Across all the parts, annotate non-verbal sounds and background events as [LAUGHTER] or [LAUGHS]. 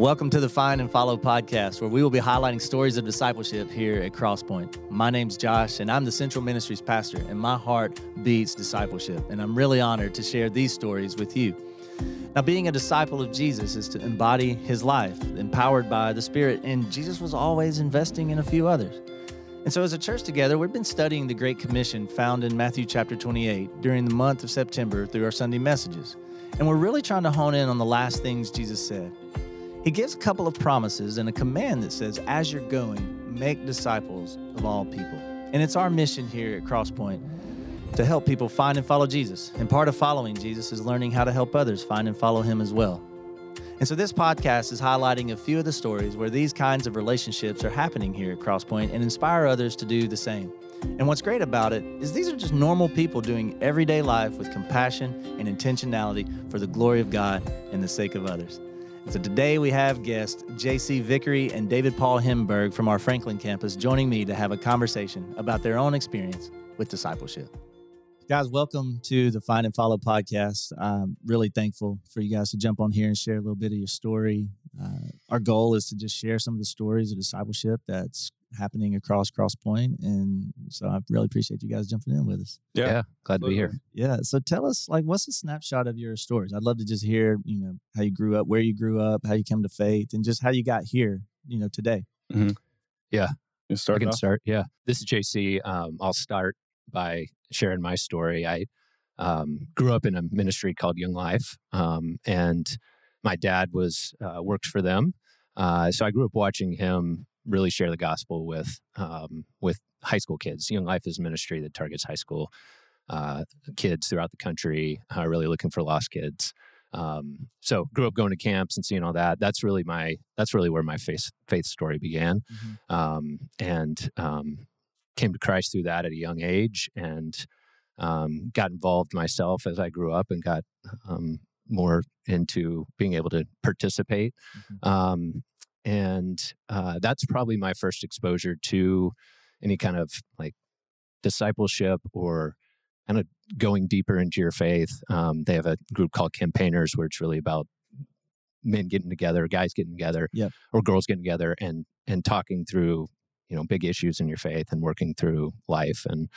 Well, welcome to the Find and Follow podcast, where we will be highlighting stories of discipleship here at Crosspoint. My name's Josh, and I'm the Central Ministries pastor, and my heart beats discipleship. And I'm really honored to share these stories with you. Now, being a disciple of Jesus is to embody his life, empowered by the Spirit, and Jesus was always investing in a few others. And so, as a church together, we've been studying the Great Commission found in Matthew chapter 28 during the month of September through our Sunday messages. And we're really trying to hone in on the last things Jesus said. He gives a couple of promises and a command that says, as you're going, make disciples of all people. And it's our mission here at Crosspoint to help people find and follow Jesus. And part of following Jesus is learning how to help others find and follow him as well. And so this podcast is highlighting a few of the stories where these kinds of relationships are happening here at Crosspoint and inspire others to do the same. And what's great about it is these are just normal people doing everyday life with compassion and intentionality for the glory of God and the sake of others. So today we have guests JC Vicary and David Paul Hemberg from our Franklin campus joining me to have a conversation about their own experience with discipleship. Guys, welcome to the Find and Follow podcast. I'm really thankful for you guys to jump on here and share a little bit of your story. Uh, our goal is to just share some of the stories of discipleship that's happening across Crosspoint, and so I really appreciate you guys jumping in with us. Yeah, yeah glad to be here. Yeah, so tell us, like, what's a snapshot of your stories? I'd love to just hear, you know, how you grew up, where you grew up, how you came to faith, and just how you got here, you know, today. Mm-hmm. Yeah, you start. I can off? start. Yeah, this is JC. Um, I'll start by sharing my story. I um, grew up in a ministry called Young Life, um, and my dad was uh, worked for them. Uh, so I grew up watching him really share the gospel with um, with high school kids. Young Life is a ministry that targets high school uh, kids throughout the country, uh, really looking for lost kids. Um, so grew up going to camps and seeing all that. That's really my that's really where my faith faith story began, mm-hmm. um, and um, came to Christ through that at a young age, and um, got involved myself as I grew up and got um, more into being able to participate. Mm-hmm. Um, and uh, that's probably my first exposure to any kind of like discipleship or kind of going deeper into your faith. Um, they have a group called Campaigners, where it's really about men getting together, guys getting together, yep. or girls getting together and and talking through you know big issues in your faith and working through life and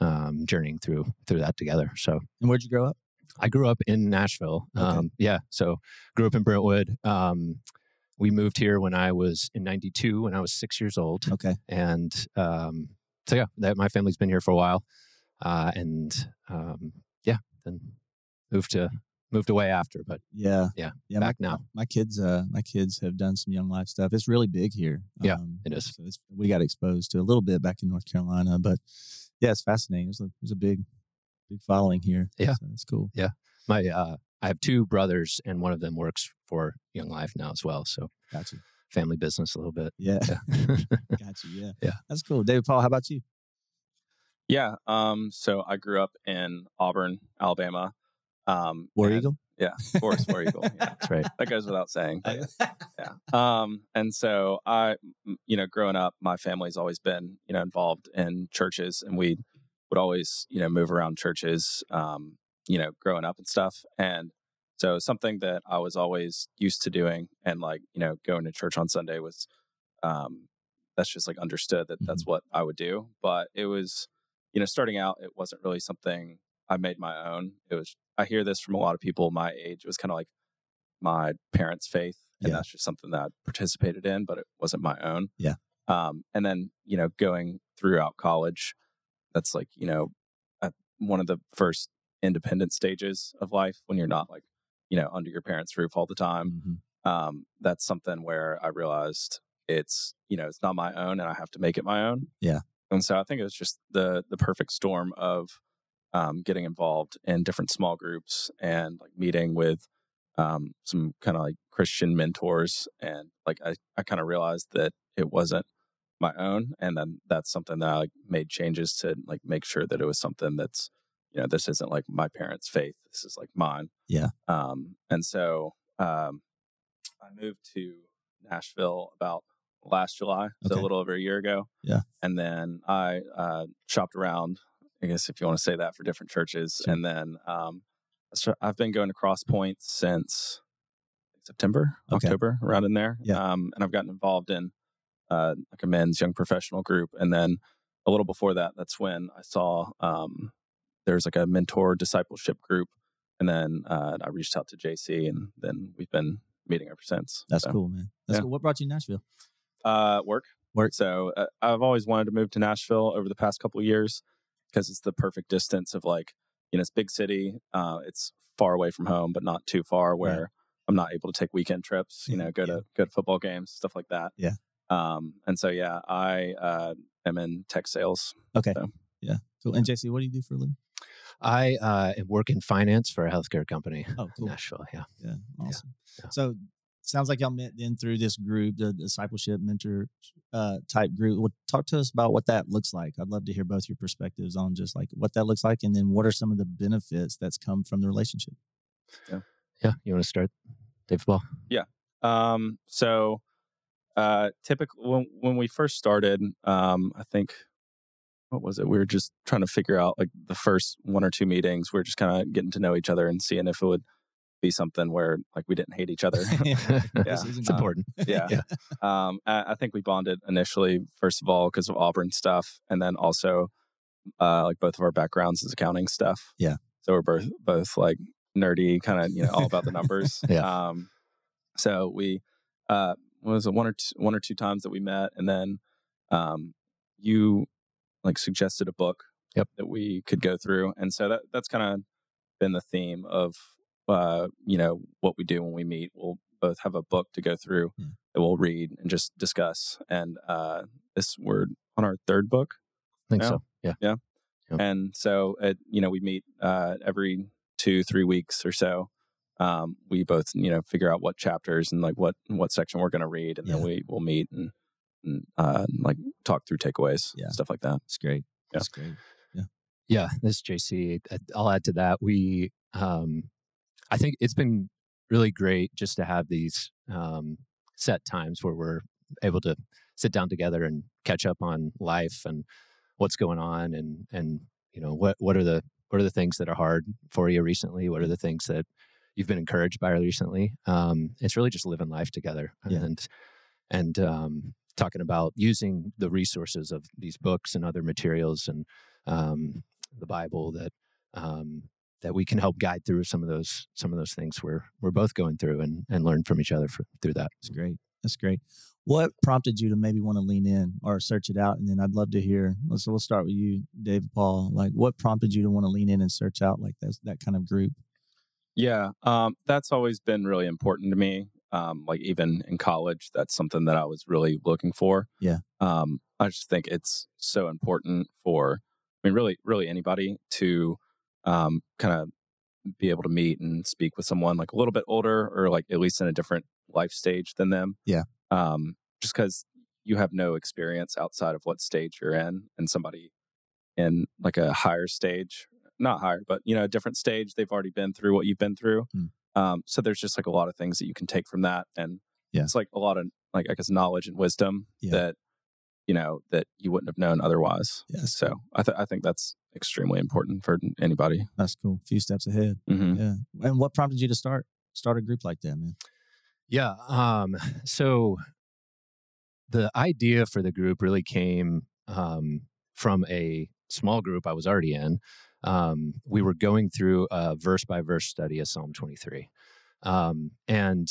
um, journeying through through that together. So, and where'd you grow up? I grew up in Nashville. Okay. Um, yeah, so grew up in Brentwood. Um, we moved here when I was in '92, when I was six years old. Okay, and um, so yeah, that my family's been here for a while, uh, and um, yeah, then moved to moved away after, but yeah, yeah, yeah. Back my, now, my kids, uh, my kids have done some young life stuff. It's really big here. Yeah, um, it is. So we got exposed to a little bit back in North Carolina, but yeah, it's fascinating. There's a, there's a big, big following here. Yeah, so it's cool. Yeah, my uh, I have two brothers, and one of them works for Young Life now as well. So gotcha. Family business a little bit. Yeah. yeah. [LAUGHS] gotcha. Yeah. Yeah. That's cool. David Paul, how about you? Yeah. Um, so I grew up in Auburn, Alabama. Um, War Eagle? Yeah, of course, War Eagle. Yeah. [LAUGHS] That's right. That goes without saying. Yeah. [LAUGHS] Um, and so I, you know, growing up, my family's always been, you know, involved in churches and we would always, you know, move around churches, um, you know, growing up and stuff. And so something that I was always used to doing and like, you know, going to church on Sunday was um that's just like understood that mm-hmm. that's what I would do. But it was, you know, starting out it wasn't really something I made my own. It was I hear this from a lot of people my age. It was kind of like my parents' faith. And yeah. that's just something that I participated in, but it wasn't my own. Yeah. Um, and then, you know, going throughout college, that's like, you know, one of the first independent stages of life when you're not like you know under your parents' roof all the time. Mm-hmm. Um, that's something where I realized it's you know it's not my own, and I have to make it my own. Yeah. And so I think it was just the the perfect storm of um, getting involved in different small groups and like meeting with um, some kind of like Christian mentors, and like I I kind of realized that it wasn't my own, and then that's something that I like made changes to like make sure that it was something that's you know, this isn't like my parents' faith. This is like mine. Yeah. Um, and so um, I moved to Nashville about last July, so okay. a little over a year ago. Yeah. And then I uh, shopped around, I guess if you want to say that, for different churches. Sure. And then um, I've been going to Crosspoint since September, Okay. October, around in there. Yeah. Um, and I've gotten involved in uh, like a men's young professional group, and then a little before that, that's when I saw um, there's like a mentor discipleship group, and then uh, I reached out to JC, and then we've been meeting ever since. That's So, cool, man. That's yeah. cool. What brought you to Nashville? Uh, work. Work. So uh, I've always wanted to move to Nashville over the past couple of years because it's the perfect distance of like, you know, it's big city. Uh, it's far away from home, but not too far where I'm not able to take weekend trips, you know, [LAUGHS] go Yeah. to go to football games, stuff like that. Yeah. Um, and so yeah, I uh, am in tech sales. Okay. So- Yeah. Cool. And JC, what do you do for a living? I uh, work in finance for a healthcare company [LAUGHS] Oh, in cool. Nashville. Yeah. Yeah. Awesome. yeah. So sounds like y'all met then through this group, the discipleship mentor uh, type group. Well, talk to us about what that looks like. I'd love to hear both your perspectives on just like what that looks like, and then what are some of the benefits that's come from the relationship. Yeah. You want to start, David Paul? Yeah. Um, so uh, typically when when we first started, um, I think what was it? We were just trying to figure out like the first one or two meetings. We are just kind of getting to know each other and seeing if it would be something where like we didn't hate each other. [LAUGHS] [LAUGHS] This is It's Um, important. [LAUGHS] yeah. Yeah. Um, I, I think we bonded initially, first of all, because of Auburn stuff, and then also uh, like both of our backgrounds is accounting stuff. Yeah. So we're both both like nerdy, kind of you know all about the numbers. Yeah. Um, so we uh, what was it one or two, one or two times that we met, and then um, you like suggested a book Yep. that we could go through, and so that that's kind of been the theme of uh, you know what we do when we meet. We'll both have a book to go through Hmm. that we'll read and just discuss. And uh, this we're on our third book, I think Yeah. so. Yeah. Yep. and so it, you know we meet uh, every two three weeks or so. Um, we both you know figure out what chapters and like what what section we're going to read, and then Yeah. we will meet and, and uh, like talk through takeaways, Yeah. stuff like that. It's great. Yeah. It's great. Yeah, Yeah. this is JC. I'll add to that. We, um, I think it's been really great just to have these um, set times where we're able to sit down together and catch up on life and what's going on, and and you know what what are the what are the things that are hard for you recently? What are the things that you've been encouraged by recently? Um, it's really just living life together Yeah. and and um, talking about using the resources of these books and other materials and um, the Bible that um, that we can help guide through some of those some of those things we're we're both going through and and learn from each other for, through that. It's great. That's great. What prompted you to maybe want to lean in or search it out? And then I'd love to hear. Let's we'll start with you, David Paul. Like, what prompted you to want to lean in and search out like that that kind of group? Yeah, um, that's always been really important to me. Um, like even in college, that's something that I was really looking for. Yeah. Um, I just think it's so important for, I mean, really, really anybody to um, kind of be able to meet and speak with someone like a little bit older or like at least in a different life stage than them. Yeah. Um, just because you have no experience outside of what stage you're in, and somebody in like a higher stage not higher, but you know, a different stage. They've already been through what you've been through. Mm. Um, so there's just like a lot of things that you can take from that, and Yeah. it's like a lot of like I guess knowledge and wisdom Yeah. that you know that you wouldn't have known otherwise. Yes. So I th- I think that's extremely important for anybody. That's cool. A few steps ahead. hmm Yeah. And what prompted you to start start a group like that, man? Yeah. Um, [SIGHS] so the idea for the group really came um, from a small group I was already in. Um, we were going through a verse by verse study of Psalm 23. Um, and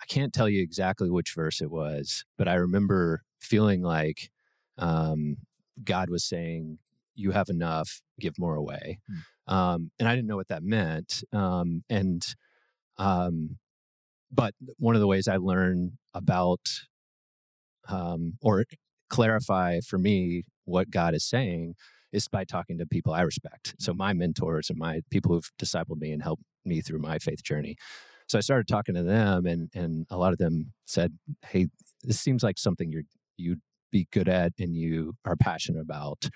I can't tell you exactly which verse it was, but I remember feeling like um, God was saying, You have enough, give more away. Um, and I didn't know what that meant. Um, and um, but one of the ways I learn about um, or clarify for me what God is saying is by talking to people I respect. So my mentors and my people who've discipled me and helped me through my faith journey. So I started talking to them, and and a lot of them said, "Hey, this seems like something you're you'd be good at and you are passionate about."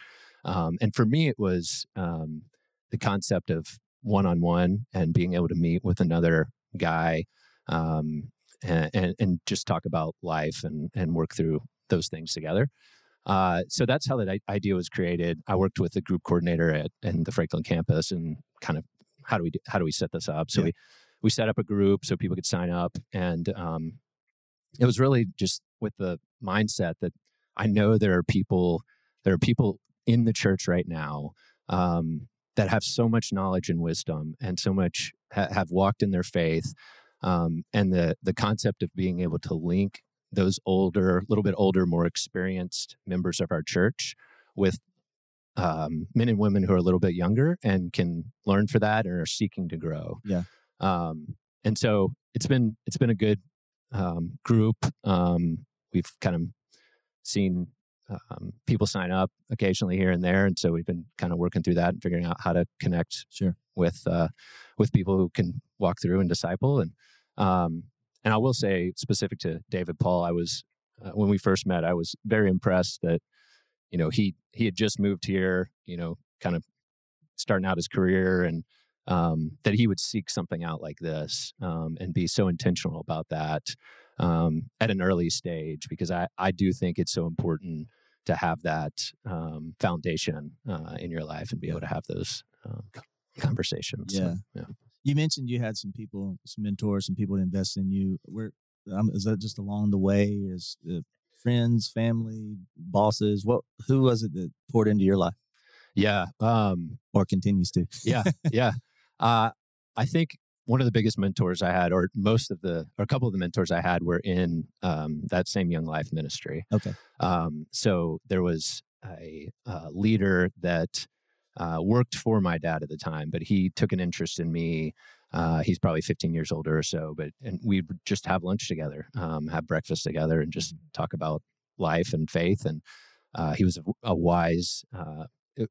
Um, and for me, it was um, the concept of one on one and being able to meet with another guy um, and, and, and just talk about life and, and work through those things together. Uh, so that's how that idea was created. I worked with the group coordinator at in the Franklin campus and kind of how do we do, how do we set this up? So Yeah. we we set up a group so people could sign up, and um, it was really just with the mindset that I know there are people there are people in the church right now um, that have so much knowledge and wisdom and so much ha- have walked in their faith um, and the the concept of being able to link those older, a little bit older, more experienced members of our church with um, men and women who are a little bit younger and can learn for that and are seeking to grow. Yeah. Um, and so it's been it's been a good um, group. Um, we've kind of seen um, people sign up occasionally here and there, and so we've been kind of working through that and figuring out how to connect sure. with uh, with people who can walk through and disciple. And um, and I will say, specific to David Paul, I was uh, when we first met, I was very impressed that you know he he had just moved here, you know, kind of starting out his career and um, that he would seek something out like this um, and be so intentional about that um, at an early stage because I, I do think it's so important to have that um, foundation uh, in your life and be able to have those um, conversations. Yeah. So, yeah. You mentioned you had some people, some mentors, some people that invest in you. Where um, is that just along the way? Is uh, friends, family, bosses? What? Who was it that poured into your life? Yeah. Um, or continues to? yeah. Yeah. Uh, I think one of the biggest mentors I had, or most of the, or a couple of the mentors I had, were in um, that same Young Life ministry. Okay. Um, so there was a, a leader that uh, worked for my dad at the time, but he took an interest in me. Uh, he's probably 15 years older or so, but and we'd just have lunch together, um, have breakfast together, and just talk about life and faith. And uh, he was a, a wise uh,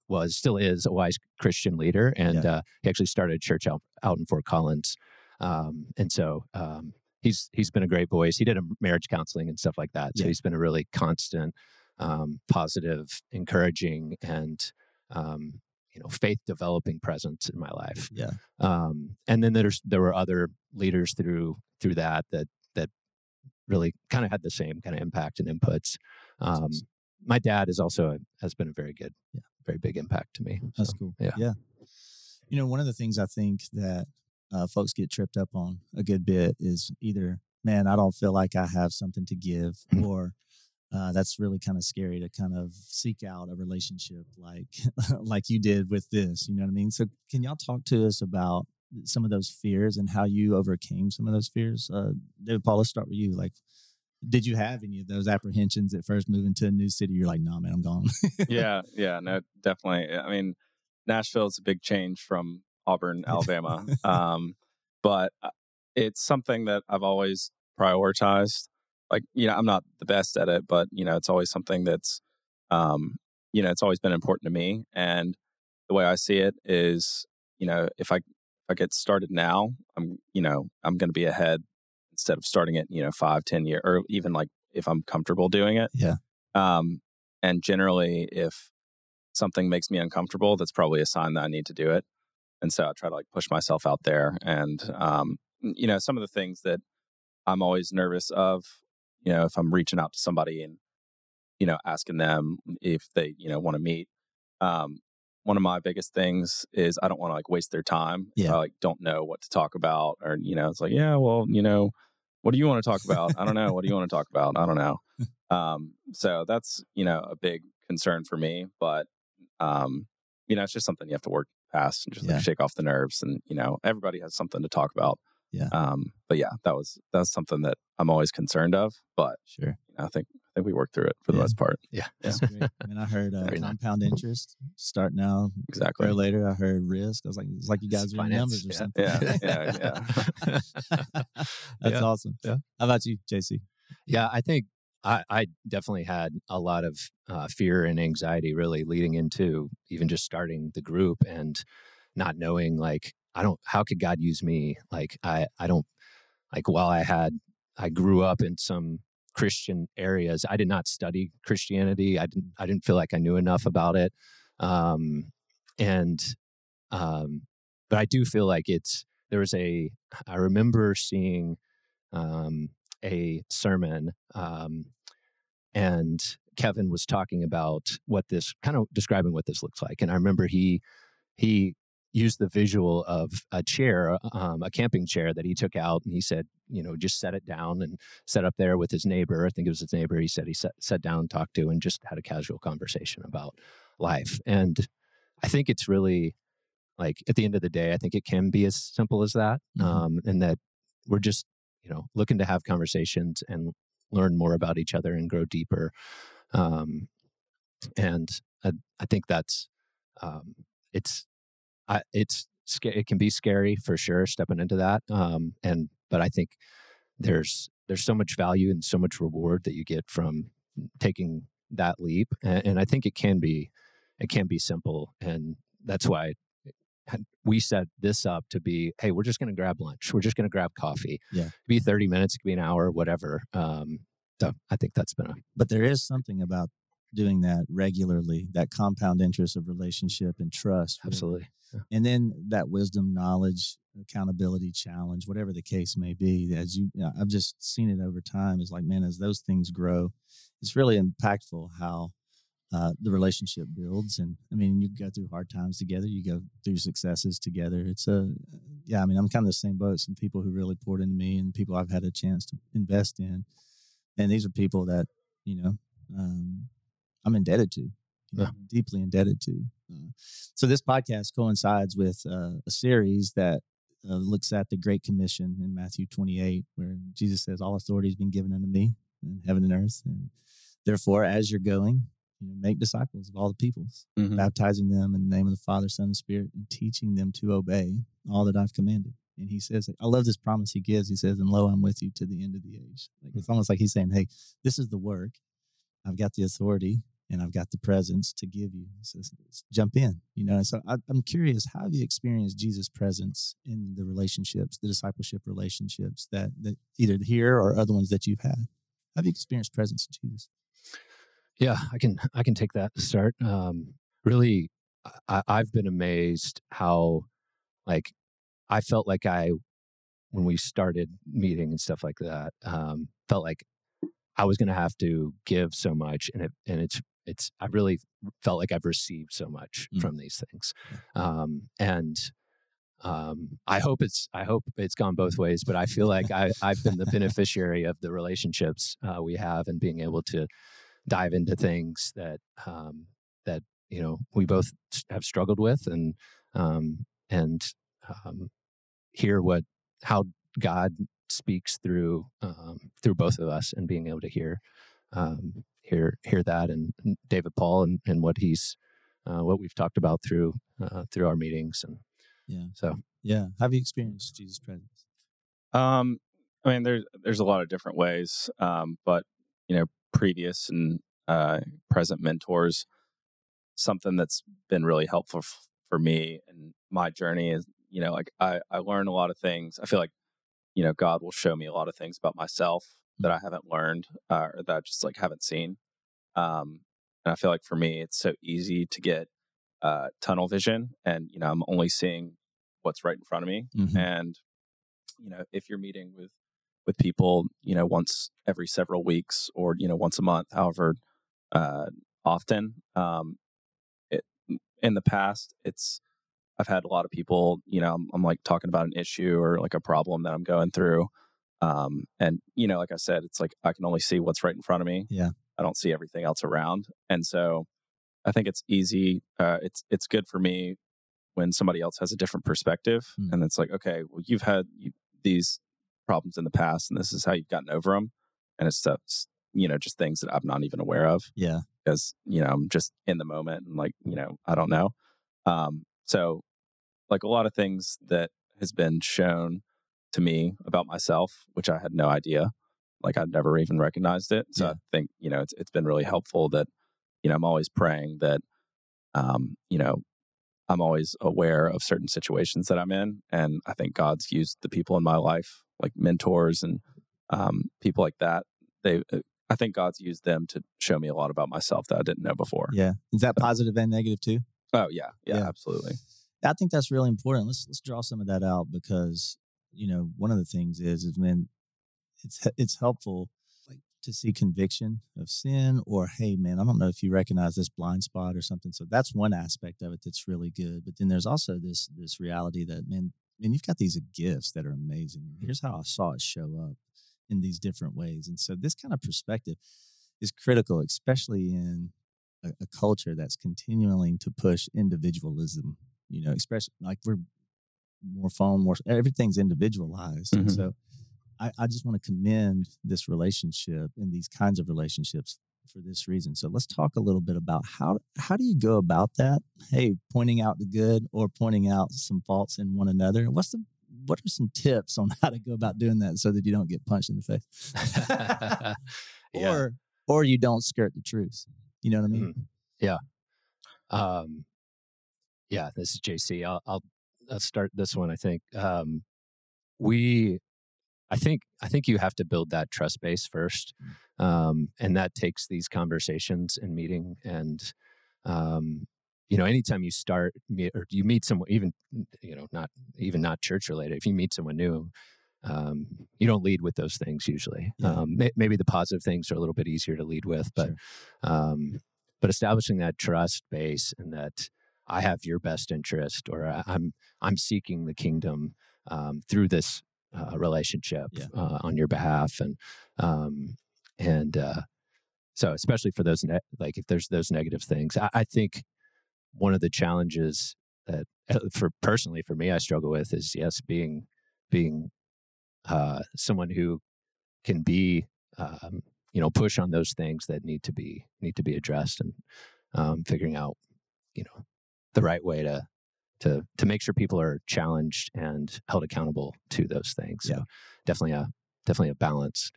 was still is a wise Christian leader, and Yeah. uh, he actually started a church out out in Fort Collins. Um, and so um, he's he's been a great voice. He did a marriage counseling and stuff like that. So Yeah. he's been a really constant, um, positive, encouraging, and um, you know faith developing presence in my life. Yeah. Um, and then there's there were other leaders through through that that that really kind of had the same kind of impact and inputs. Um, awesome. my dad is also a, has been a very good, Yeah. very big impact to me. That's So, cool. yeah. Yeah. You know, one of the things I think that uh, folks get tripped up on a good bit is either, man, I don't feel like I have something to give, Mhm. or uh, that's really kind of scary to kind of seek out a relationship like [LAUGHS] like you did with this. You know what I mean? So, can y'all talk to us about some of those fears and how you overcame some of those fears? Uh, David Paul, let's start with you. Like, did you have any of those apprehensions at first moving to a new city? You're like, nah, man, I'm gone. yeah, yeah, no, definitely. I mean, Nashville is a big change from Auburn, [LAUGHS] Alabama. um, but uh, it's something that I've always prioritized. Like, you know, I'm not the best at it, but you know, it's always something that's, um, you know, it's always been important to me. And the way I see it is, you know, if I if I get started now, I'm, you know, I'm going to be ahead instead of starting it, you know, five, ten years, or even like if I'm comfortable doing it. Yeah. Um, and generally, if something makes me uncomfortable, that's probably a sign that I need to do it. And so I try to like push myself out there. And, um, you know, some of the things that I'm always nervous of, you know, if I'm reaching out to somebody and, you know, asking them if they, you know, want to meet. Um, one of my biggest things is I don't want to like waste their time. if Yeah. I like don't know what to talk about or, you know, it's like, yeah, well, you know, what do you want to talk about? I don't know. What do you want to talk about? I don't know. [LAUGHS] Um, so that's, you know, a big concern for me, but, um, you know, it's just something you have to work past and just Yeah. like shake off the nerves. And, you know, everybody has something to talk about. Yeah. Um, but yeah, that was, that's something that I'm always concerned of, but sure. you know, I think, I think we worked through it for the Yeah. most part. yeah, That's great. I mean, I heard uh, Very nice. compound interest start now. Exactly. Or later, I heard risk. I was like, it's like you guys are in numbers or yeah. something. Yeah, [LAUGHS] yeah, [LAUGHS] That's Yeah. awesome. Yeah. How about you, JC? yeah. I think I, I definitely had a lot of uh, fear and anxiety really leading into even just starting the group and not knowing like I don't how could God use me? Like I I don't like while I had I grew up in some Christian areas I did not study Christianity I didn't I didn't feel like I knew enough about it um and um but I do feel like it's there was a I remember seeing um a sermon um and Kevin was talking about what this kind of describing what this looks like and I remember he he used the visual of a chair, um, a camping chair that he took out, and he said, you know, just set it down and set up there with his neighbor. I think it was his neighbor. He said he sat, sat down, talked to, and just had a casual conversation about life. And I think it's really like at the end of the day, I think it can be as simple as that, mm-hmm. um, and that we're just you know looking to have conversations and learn more about each other and grow deeper. Um, and I, I think that's um, it's I, it's it can be scary for sure stepping into that. Um, and but I think there's there's so much value and so much reward that you get from taking that leap, and, and I think it can be it can be simple, and that's why we set this up to be hey we're just going to grab lunch we're just going to grab coffee yeah be 30 minutes it could be an hour whatever um, so i think that's been a but there is something about doing that regularly, that compound interest of relationship and trust. Absolutely. Yeah. And then that wisdom, knowledge, accountability, challenge, whatever the case may be. As you, I've just seen it over time. is like, man, as those things grow, it's really impactful how uh, the relationship builds. And I mean, you go through hard times together, you go through successes together. It's a, yeah, I mean, I'm kind of the same boat. Some people who really poured into me and people I've had a chance to invest in. And these are people that, you know, um, I'm indebted to, yeah. deeply indebted to. Uh, so this podcast coincides with uh, a series that uh, looks at the Great Commission in Matthew 28, where Jesus says, "All authority has been given unto me in heaven and earth, and therefore, as you're going, you know, make disciples of all the peoples, mm-hmm. baptizing them in the name of the Father, Son, and Spirit, and teaching them to obey all that I've commanded." And he says, I love this promise he gives. He says, and lo, I'm with you to the end of the age. Like, it's almost like he's saying, hey, this is the work. I've got the authority and I've got the presence to give you. So jump in, you know. so I, am curious, how have you experienced Jesus' presence in the relationships, the discipleship relationships that that either here or other ones that you've had? How have you experienced presence in Jesus? Yeah, I can I can take that to start. Um, really, I, I've been amazed how, like, I felt like I when we started meeting and stuff like that, um, felt like I was going to have to give so much, and it and it's it's I really felt like I've received so much mm. from these things, um, and um, I hope it's I hope it's gone both ways. But I feel like I I've been the beneficiary of the relationships uh, we have and being able to dive into things that um, that you know we both have struggled with and um, and um, hear what how God speaks through um, through both of us and being able to hear um, hear hear that and, David Paul and, and what he's uh, what we've talked about through uh, through our meetings and yeah. so. Yeah. Have you experienced Jesus presence? Um I mean there's there's a lot of different ways um but you know previous and uh, present mentors something that's been really helpful f- for me and my journey is you know like I I learn a lot of things. I feel like you know God will show me a lot of things about myself that I haven't learned uh, or that I just like haven't seen. Um, and I feel like for me, it's so easy to get uh, tunnel vision, and you know, I'm only seeing what's right in front of me. Mm-hmm. And you know, if you're meeting with with people, you know, once every several weeks or you know once a month, however uh, often, um, it, in the past, it's I've had a lot of people, you know, I'm, I'm like talking about an issue or like a problem that I'm going through um, and you know, like I said, it's like I can only see what's right in front of me. Yeah. I don't see everything else around. And so I think it's easy. Uh, it's, it's good for me when somebody else has a different perspective mm. and it's like, okay, well, you've had you, these problems in the past and this is how you've gotten over them. And it's stuff, you know, just things that I'm not even aware of. Yeah. Because, you know, I'm just in the moment and like, you know, I don't know. Um, so like a lot of things that has been shown to me about myself, which I had no idea. Like I'd never even recognized it. So yeah. I think, you know, it's it's been really helpful that, you know, I'm always praying that um, you know, I'm always aware of certain situations that I'm in. And I think God's used the people in my life, like mentors and um, people like that. They, uh, I think God's used them to show me a lot about myself that I didn't know before. Yeah. Is that positive and negative too? Oh yeah, yeah, yeah, absolutely. I think that's really important. Let's let's draw some of that out because you know, one of the things is is when it's it's helpful. Like to see conviction of sin or hey man i don't know if you recognize this blind spot or something so that's one aspect of it that's really good but then there's also this this reality that man man you've got these gifts that are amazing here's how i saw it show up in these different ways and so this kind of perspective is critical especially in a, a culture that's continuing to push individualism you know especially like we're more phone more everything's individualized mm-hmm. and so I, I just want to commend this relationship and these kinds of relationships for this reason. So let's talk a little bit about how how do you go about that? Hey, pointing out the good or pointing out some faults in one another. What's the what are some tips on [LAUGHS] how to go about doing that so that you don't get punched in the face? [LAUGHS] [LAUGHS] yeah. Or or you don't skirt the truth. You know what I mean? Mm-hmm. Yeah. Um yeah, this is JC. I'll, I'll I'll start this one. I think um, we I think I think you have to build that trust base first, mm. um, and that takes these conversations and meeting. And um, you know, anytime you start or you meet someone, even you know, not even not church related, if you meet someone new, um, you don't lead with those things usually. Yeah. Um, may, maybe the positive things are a little bit easier to lead with, but sure. um, but establishing that trust base and that I have your best interest, or I'm I'm seeking the kingdom um, through this uh, relationship yeah. uh, on your behalf, and um, and uh, so especially for those ne- like if there's those negative things, I, I think one of the challenges that [LAUGHS] for personally for me I struggle with is yes being being uh, someone who can be um, you know push on those things that need to be need to be addressed and um, figuring out you know the right way to to to make sure people are challenged and held accountable to those things. So definitely a definitely a balance.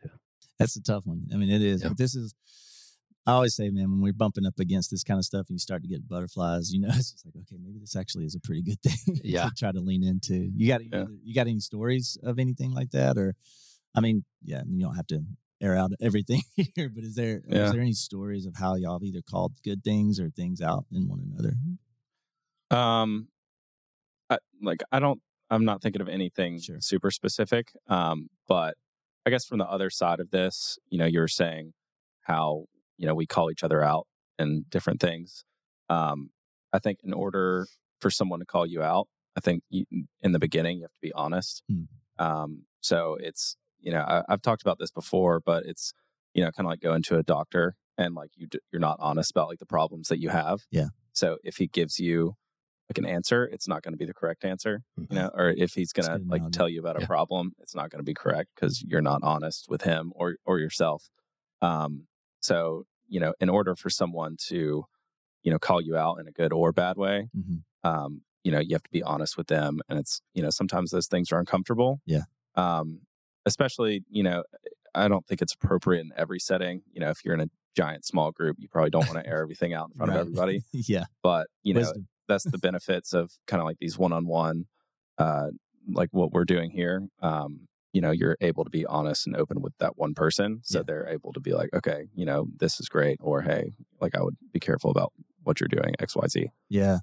That's a tough one. I mean, it is. Yeah. This is. I always say, man, when we're bumping up against this kind of stuff and you start to get butterflies, you know, [LAUGHS] it's just like, okay, maybe this actually is a pretty good thing [LAUGHS] yeah. to try to lean into. You got yeah. you got any stories of anything like that, or, I mean, yeah, you don't have to air out everything [LAUGHS] here, but is there yeah. is there any stories of how y'all have either called good things or things out in one another? Um, I, like I don't I'm not thinking of anything sure. super specific. Um, but I guess from the other side of this, you know, you're saying how, you know, we call each other out and different things. Um, I think in order for someone to call you out, I think you, in the beginning you have to be honest. Mm. Um, so it's, you know, I, have talked about this before, but it's, you know, kind of like going to a doctor and like you, you're not honest about like the problems that you have. Yeah. So if he gives you like an answer, it's not going to be the correct answer, mm-hmm. you know, or if he's going to like tell you about a problem, it's not going to be correct because you're not honest with him or, or yourself. Um, so, you know, in order for someone to, you know, call you out in a good or bad way, mm-hmm. um, you know, you have to be honest with them. And it's, you know, sometimes those things are uncomfortable. Yeah. Um, especially, you know, I don't think it's appropriate in every setting. You know, if you're in a giant small group, you probably don't want to air everything out in front right. of everybody. [LAUGHS] yeah. But, you know, Wisdom that's the benefits of kind of like these one-on-one uh like what we're doing here um you know you're able to be honest and open with that one person so yeah. they're able to be like okay you know this is great or hey like i would be careful about what you're doing xyz yeah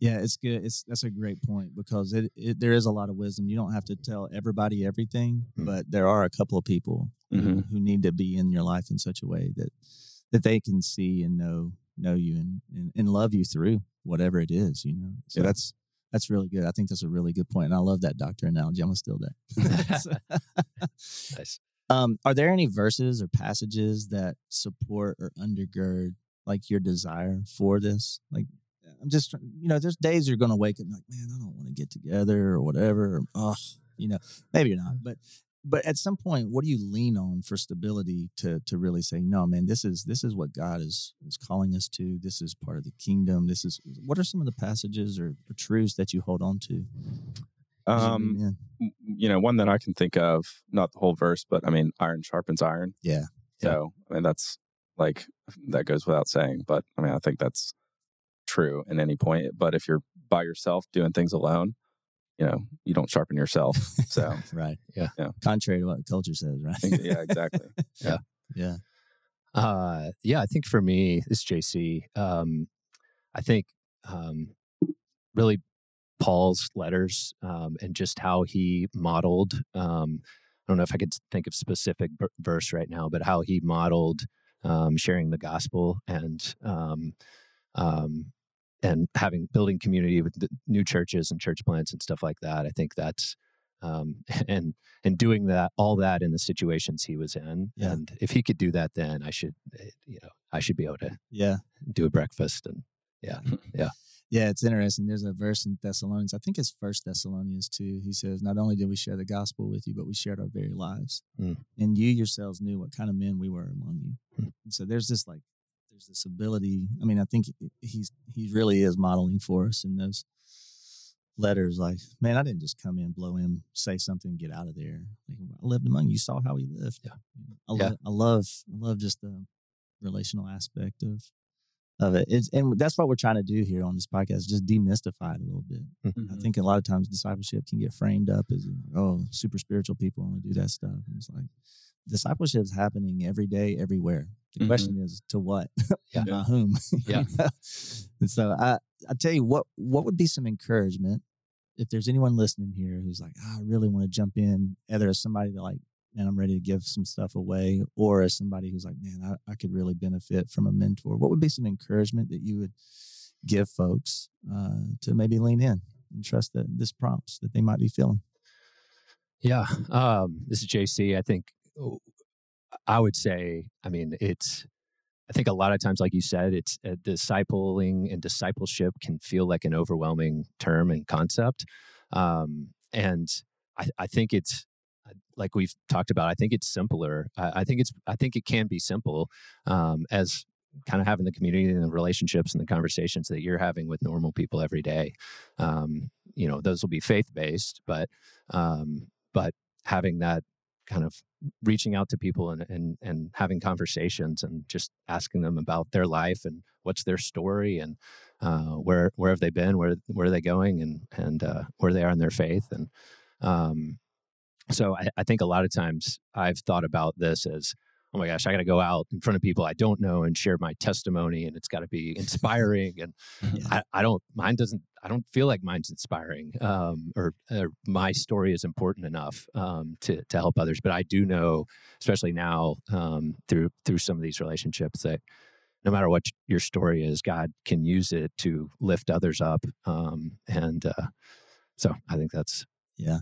yeah it's good it's that's a great point because it, it there is a lot of wisdom you don't have to tell everybody everything mm-hmm. but there are a couple of people mm-hmm. who, who need to be in your life in such a way that that they can see and know know you and, and, and love you through whatever it is, you know. So yeah. that's that's really good. I think that's a really good point, and I love that doctor analogy. I'm still there. [LAUGHS] [LAUGHS] nice. Um, are there any verses or passages that support or undergird like your desire for this? Like, I'm just, you know, there's days you're going to wake up like, man, I don't want to get together or whatever. Or, oh, you know, maybe you're not, but but at some point what do you lean on for stability to to really say no man this is this is what god is is calling us to. This is part of the kingdom. This is what are some of the passages or, or truths that you hold on to? Um you know one that i can think of not the whole verse but i mean iron sharpens iron. Yeah. So i mean that's like [LAUGHS] that goes without saying but i mean i think that's true in any point but if you're by yourself doing things alone you know you don't sharpen yourself. [LAUGHS] So right. yeah. Yeah. Contrary to what culture says right? Yeah exactly. [LAUGHS] Yeah. Yeah. Uh yeah i think for me this jc um i think um really paul's letters um and just how he modeled um I don't know if I could think of specific b- verse right now, but how he modeled um, sharing the gospel and um, um, and having building community with new churches and church plants and stuff like that. I think that's um, [LAUGHS] and and doing that all that in the situations he was in. Yeah. And if he could do that, then I should eh, you know I should be able to yeah do a breakfast and yeah [LAUGHS] yeah. Yeah, it's interesting. There's a verse in Thessalonians, I think it's First Thessalonians two. He says, Not only did we share the gospel with you, but we shared our very lives. Mm. And you yourselves knew what kind of men we were among you. Mm. So there's this like there's this ability. I mean, I think he's he really is modeling for us in those letters. Like, man, I didn't just come in, blow him, say something, get out of there. Like, I lived among you. Saw how he lived. Yeah, I, yeah. I love I love just the relational aspect of of it. It's, and that's what we're trying to do here on this podcast, just demystify it a little bit. Mm-hmm. I think a lot of times discipleship can get framed up as oh, super spiritual people only do that stuff. And it's like discipleship is happening every day, everywhere. The mm-hmm. question is to what, [LAUGHS] yeah. by whom. [LAUGHS] Yeah. and so I, I tell you what, what would be some encouragement if there's anyone listening here who's like, oh, I really want to jump in, either as somebody that like, man, I'm ready to give some stuff away, or as somebody who's like, man, I, I could really benefit from a mentor. What would be some encouragement that you would give folks uh, to maybe lean in and trust that this prompts that they might be feeling? Yeah, um, this is JC. I think I would say, I mean, it's, I think a lot of times, like you said, it's uh, discipling and discipleship can feel like an overwhelming term and concept. Um, and I, I, think it's, uh, like we've talked about, I think it's simpler. I, I think it's, I think it can be simple um, as kind of having the community and the relationships and the conversations that you're having with normal people every day. Um, you know, those will be faith based, but, um, but having that kind of reaching out to people and, and and having conversations and just asking them about their life and what's their story and uh, where where have they been where where are they going and and uh, where they are in their faith and um, so I, I think a lot of times I've thought about this as oh my gosh, I got to go out in front of people I don't know and share my testimony, and it's got to be inspiring. And [LAUGHS] yeah. I, I, don't, mine doesn't, I don't feel like mine's inspiring, um, or, or, my story is important enough um, to to help others. But I do know, especially now um, through through some of these relationships, that no matter what your story is, God can use it to lift others up. Um, and uh, so I think that's yeah,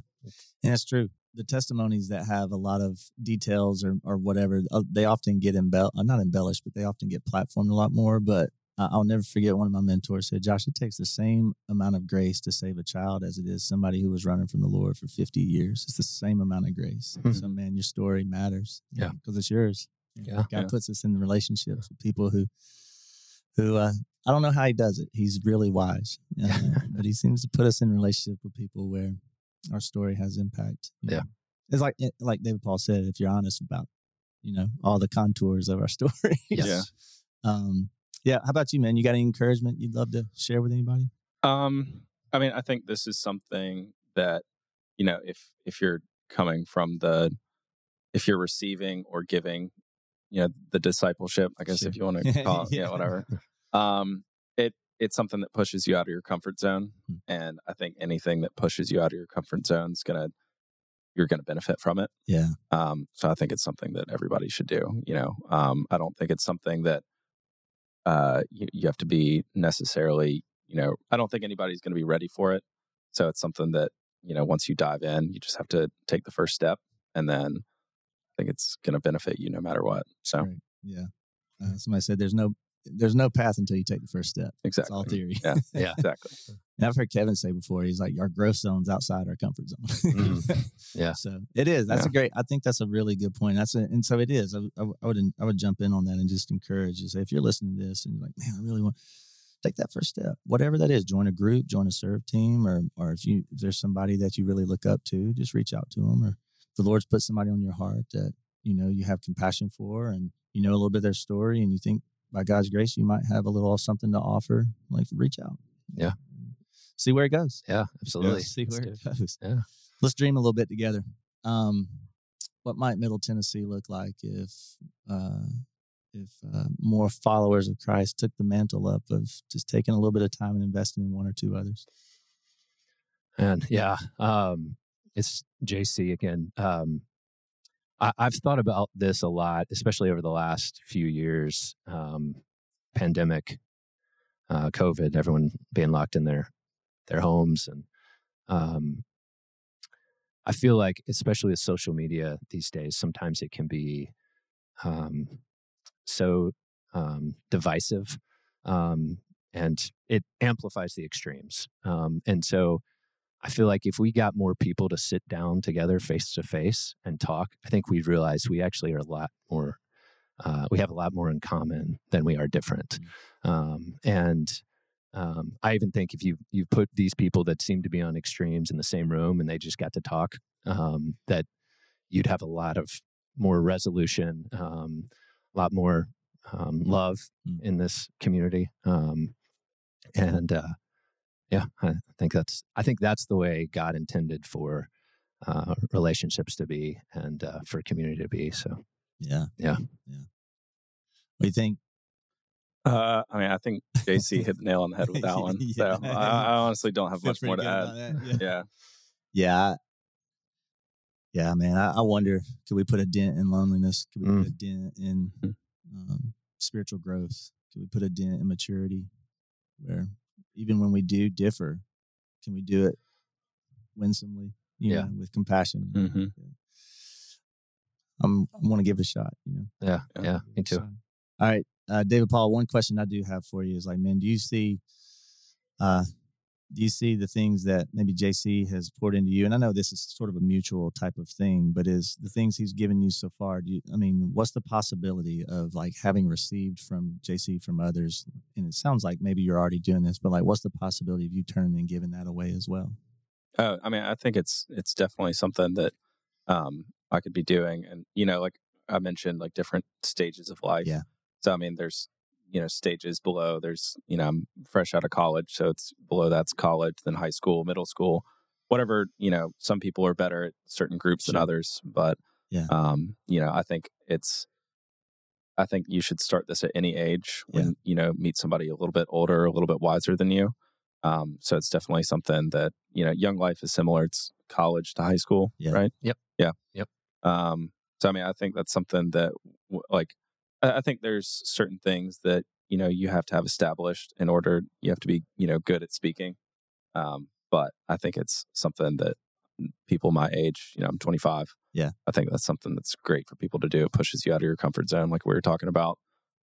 that's true the testimonies that have a lot of details or, or whatever, uh, they often get embell uh, not embellished, but they often get platformed a lot more. But I'll never forget one of my mentors said, Josh, it takes the same amount of grace to save a child as it is somebody who was running from the Lord for 50 years. It's the same amount of grace. Mm-hmm. So, man, your story matters. Yeah. Because it's yours. Yeah. God yeah. puts us in relationships with people who, who, uh, I don't know how he does it. He's really wise, uh, but he seems to put us in relationship with people where our story has impact. Yeah. Know? It's like like David Paul said, if you're honest about, you know, all the contours of our [LAUGHS] story. yeah. Um, yeah. How about you, man? You got any encouragement you'd love to share with anybody? Um, I mean, I think this is something that, you know, if if you're coming from the if you're receiving or giving, you know, the discipleship, I guess if you want to [LAUGHS] call it, yeah, whatever. Um, it's something that pushes you out of your comfort zone. Hmm. And I think anything that pushes you out of your comfort zone is gonna you're going to benefit from it. Yeah. Um, so I think it's something that everybody should do. You know, um, I don't think it's something that uh, you, you have to be necessarily. You know, I don't think anybody's going to be ready for it. So it's something that you know once you dive in, you just have to take the first step, and then I think it's going to benefit you no matter what. So right. yeah. Uh, somebody said there's no there's no path until you take the first step. Exactly. It's all theory. Yeah. [LAUGHS] Yeah. exactly. And I've heard Kevin say before, he's like, our growth zone's outside our comfort zone. mm. [LAUGHS] Yeah. So it is. That's yeah. a great, I think that's a really good point. That's a, and so it is. I, I, I, would, I would jump in on that and just encourage you. Say, if you're listening to this and you're like, man, I really want, take that first step, whatever that is, join a group, join a serve team, or, or if you, if there's somebody that you really look up to, just reach out to them or the Lord's put somebody on your heart that, you know, you have compassion for and you know a little bit of their story and you think by God's grace, you might have a little something to offer. Like reach out. Yeah. See where it goes. Yeah, absolutely. Yeah, see where Let's it goes. Yeah. Let's dream a little bit together. Um, what might Middle Tennessee look like if uh, if uh, more followers of Christ took the mantle up of just taking a little bit of time and investing in one or two others? And yeah, um, it's JC again. Um, I, have thought about this a lot, especially over the last few years. Um, pandemic, uh, COVID, everyone being locked in their their homes, and um, I feel like, especially with social media these days, sometimes it can be um, so um, divisive, um, and it amplifies the extremes. Um, and so, I feel like if we got more people to sit down together face to face and talk, I think we'd realize we actually are a lot more. Uh, we have a lot more in common than we are different, mm-hmm. um, and um, I even think if you you put these people that seem to be on extremes in the same room and they just got to talk, um, that you'd have a lot of more resolution, um, a lot more um, love mm. in this community, um, and uh, yeah, I think that's I think that's the way God intended for uh, relationships to be and uh, for community to be. So yeah, yeah, yeah. What do you think? Uh, I mean, I think JC hit the nail on the head with that [LAUGHS] one. yeah. So I, I, honestly don't have much more to add. Yeah. yeah. yeah. Yeah, man. I, I, wonder, could we put a dent in loneliness? Could we mm. put a dent in mm. um, spiritual growth? Could we put a dent in maturity? Where even when we do differ, can we do it winsomely? yeah, know, with compassion. Mm-hmm. Yeah. I'm, I want to give it a shot. You know. Yeah, yeah, me too. All right, uh, David Paul. One question I do have for you is like, man, do you see, uh, do you see the things that maybe JC has poured into you? And I know this is sort of a mutual type of thing, but is the things he's given you so far? Do you, I mean, what's the possibility of like having received from JC from others? And it sounds like maybe you're already doing this, but like, what's the possibility of you turning and giving that away as well? Uh, I mean, I think it's it's definitely something that um, I could be doing, and you know, like I mentioned, like different stages of life. Yeah. So I mean, there's you know stages below. There's you know I'm fresh out of college, so it's below that's college, then high school, middle school, whatever. You know, some people are better at certain groups sure. than others, but yeah, um, you know, I think it's. I think you should start this at any age when yeah. you know meet somebody a little bit older, a little bit wiser than you. Um, so it's definitely something that you know, Young Life is similar. It's college to high school, yeah. right? Yep. Yeah. Yep. Um, so I mean, I think that's something that like I think there's certain things that you know you have to have established in order. You have to be you know good at speaking. Um, but I think it's something that people my age, you know, I'm 25. Yeah, I think that's something that's great for people to do. It pushes you out of your comfort zone, like we were talking about.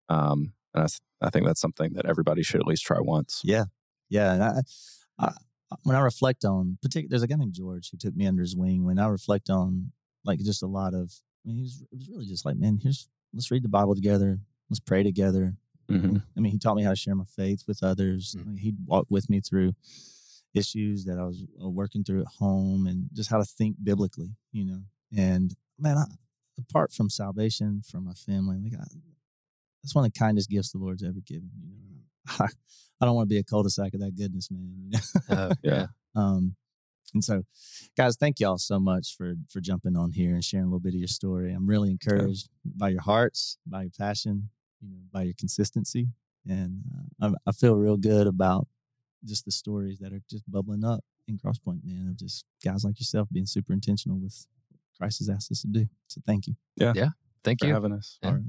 Um, and I, I think that's something that everybody should at least try once. Yeah, yeah. And I, I, when I reflect on, particular, there's a guy named George who took me under his wing. When I reflect on, like, just a lot of, I mean, he was, it was really just like, man, here's let's read the Bible together. Let's pray together. Mm-hmm. I mean, he taught me how to share my faith with others. Mm-hmm. He walked with me through issues that I was uh, working through at home and just how to think biblically, you know. And man, I, apart from salvation, from my family, like I, that's one of the kindest gifts the Lord's ever given. You know, I, [LAUGHS] I don't want to be a cul-de-sac of that goodness, man. You know? uh, yeah. [LAUGHS] Um, and so, guys, thank y'all so much for for jumping on here and sharing a little bit of your story. I'm really encouraged yeah. by your hearts, by your passion, you know, by your consistency, and uh, I, I, feel real good about just the stories that are just bubbling up in Crosspoint, man. Of just guys like yourself being super intentional with what Christ has asked us to do. So, thank you. Yeah, yeah. Thank for you for having us. Yeah. All right.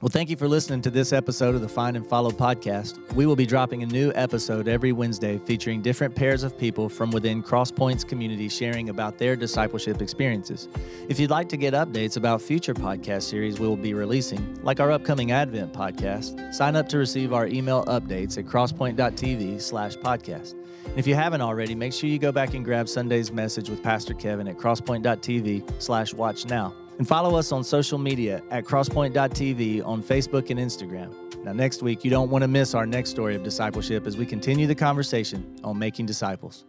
Well, thank you for listening to this episode of the Find and Follow podcast. We will be dropping a new episode every Wednesday featuring different pairs of people from within Crosspoint's community sharing about their discipleship experiences. If you'd like to get updates about future podcast series we will be releasing, like our upcoming Advent podcast, sign up to receive our email updates at crosspoint.tv slash podcast. And if you haven't already, make sure you go back and grab Sunday's message with Pastor Kevin at crosspoint.tv slash watch now. And follow us on social media at crosspoint.tv on Facebook and Instagram. Now, next week, you don't want to miss our next story of discipleship as we continue the conversation on making disciples.